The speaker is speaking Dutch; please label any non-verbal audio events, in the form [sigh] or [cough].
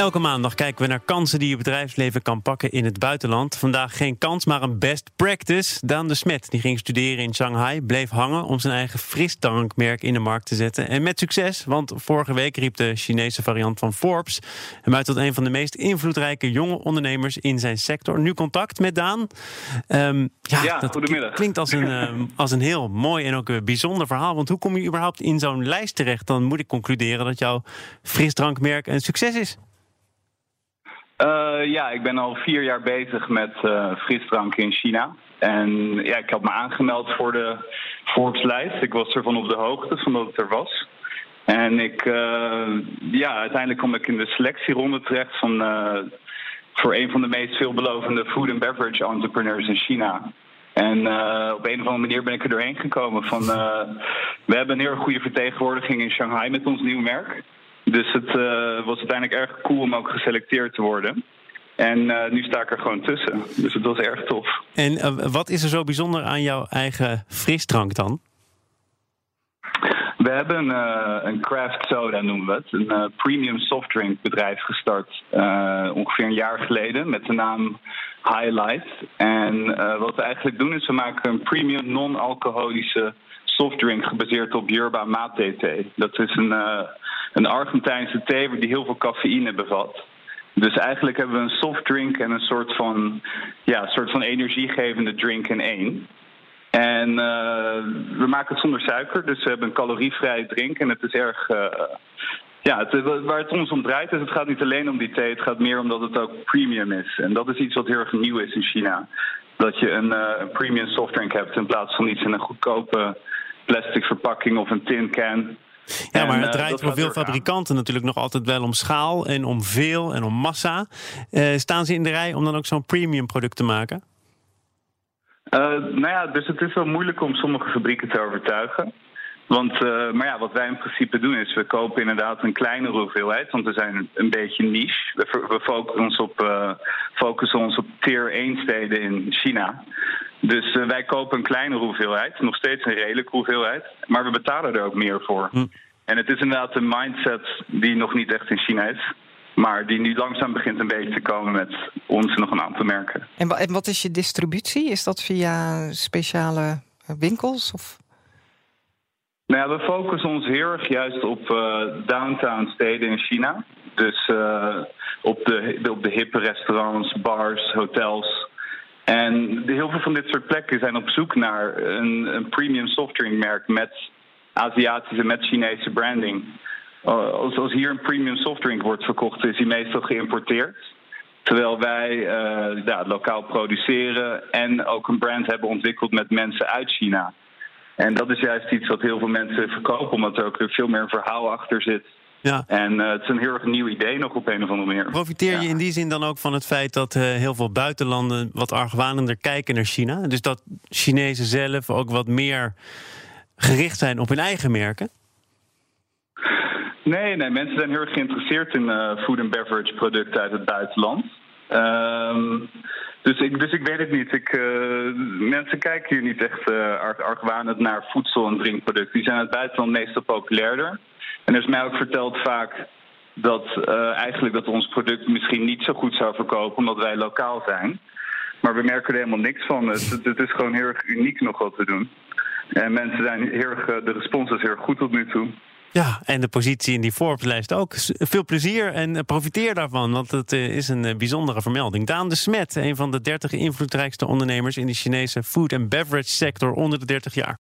Elke maandag kijken we naar kansen die je bedrijfsleven kan pakken in het buitenland. Vandaag geen kans, maar een best practice. Daan de Smet die ging studeren in Shanghai, bleef hangen om zijn eigen frisdrankmerk in de markt te zetten. En met succes, want vorige week riep de Chinese variant van Forbes hem uit tot een van de meest invloedrijke jonge ondernemers in zijn sector. Nu contact met Daan. Um, ja, ja, dat goedemiddag. klinkt als een, um, [laughs] als een heel mooi en ook een bijzonder verhaal. Want hoe kom je überhaupt in zo'n lijst terecht? Dan moet ik concluderen dat jouw frisdrankmerk een succes is. Uh, ja, ik ben al vier jaar bezig met uh, frisdrank in China. En ja, ik had me aangemeld voor de Forbes-lijst. Ik was ervan op de hoogte van dat het er was. En ik, uh, ja, uiteindelijk kom ik in de selectieronde terecht van, voor een van de meest veelbelovende food and beverage entrepreneurs in China. En op een of andere manier ben ik er doorheen gekomen. Van, we hebben een heel goede vertegenwoordiging in Shanghai met ons nieuw merk. Dus het was uiteindelijk erg cool om ook geselecteerd te worden. En uh, nu sta ik er gewoon tussen. Dus het was erg tof. En uh, wat is er zo bijzonder aan jouw eigen frisdrank dan? We hebben een, een craft soda, noemen we het. Een premium softdrink bedrijf gestart ongeveer een jaar geleden met de naam Highlight. En wat we eigenlijk doen is we maken een premium non-alcoholische softdrink gebaseerd op yerba mate thee. Dat is een, een Argentijnse thee die heel veel cafeïne bevat. Dus eigenlijk hebben we een softdrink en een soort van, ja, soort van energiegevende drink in één. En uh, we maken het zonder suiker, dus we hebben een calorievrije drink. En het is erg. Uh, ja, het, waar het ons om draait is, het gaat niet alleen om die thee, het gaat meer omdat het ook premium is. En dat is iets wat heel erg nieuw is in China. Dat je een, een premium softdrink hebt in plaats van iets in een goedkope plastic verpakking of een tin can. Ja, maar het eh, draait voor veel fabrikanten natuurlijk nog altijd wel om schaal en om veel en om massa. Uh, staan ze in de rij om dan ook zo'n premium product te maken? Uh, nou ja, dus het is wel moeilijk om sommige fabrieken te overtuigen. Want, uh, maar ja, wat wij in principe doen is, we kopen inderdaad een kleinere hoeveelheid, want we zijn een beetje niche. We, we focussen, ons op, uh, focussen ons op tier 1 steden in China. Dus uh, wij kopen een kleinere hoeveelheid, nog steeds een redelijke hoeveelheid, maar we betalen er ook meer voor. Hm. En het is inderdaad een mindset die nog niet echt in China is. Maar die nu langzaam begint een beetje te komen met ons nog een aantal merken. En wat is je distributie? Is dat via speciale winkels? Of? Nou ja, we focussen ons heel erg juist op uh, downtown steden in China. Dus uh, op, de, op de hippe restaurants, bars, hotels. En heel veel van dit soort plekken zijn op zoek naar een, een premium softdrinkmerk met Aziatische, met Chinese branding. Uh, als, als hier een premium softdrink wordt verkocht, is die meestal geïmporteerd. Terwijl wij uh, ja, lokaal produceren en ook een brand hebben ontwikkeld met mensen uit China. En dat is juist iets wat heel veel mensen verkopen, omdat er ook veel meer verhaal achter zit. Ja. En uh, het is een heel erg nieuw idee nog op een of andere manier. Profiteer je in die zin dan ook van het feit dat uh, heel veel buitenlanden wat argwanender kijken naar China? Dus dat Chinezen zelf ook wat meer gericht zijn op hun eigen merken? Nee, nee, mensen zijn heel erg geïnteresseerd in uh, food and beverage producten uit het buitenland. Ehm, dus ik, dus ik weet het niet. Ik, uh, mensen kijken hier niet echt uh, argwanend naar voedsel- en drinkproducten. Die zijn in het buitenland meestal populairder. En er is mij ook verteld vaak dat uh, eigenlijk dat ons product misschien niet zo goed zou verkopen omdat wij lokaal zijn. Maar we merken er helemaal niks van. Het, is gewoon heel erg uniek nog wat we doen. En mensen zijn heel erg, de respons is heel erg goed tot nu toe. Ja, en de positie in die Forbes-lijst ook. Veel plezier en eh, profiteer daarvan, want het eh, is een eh, bijzondere vermelding. Daan de Smet, een van de 30 invloedrijkste ondernemers in de Chinese food- en beverage sector onder de 30 jaar.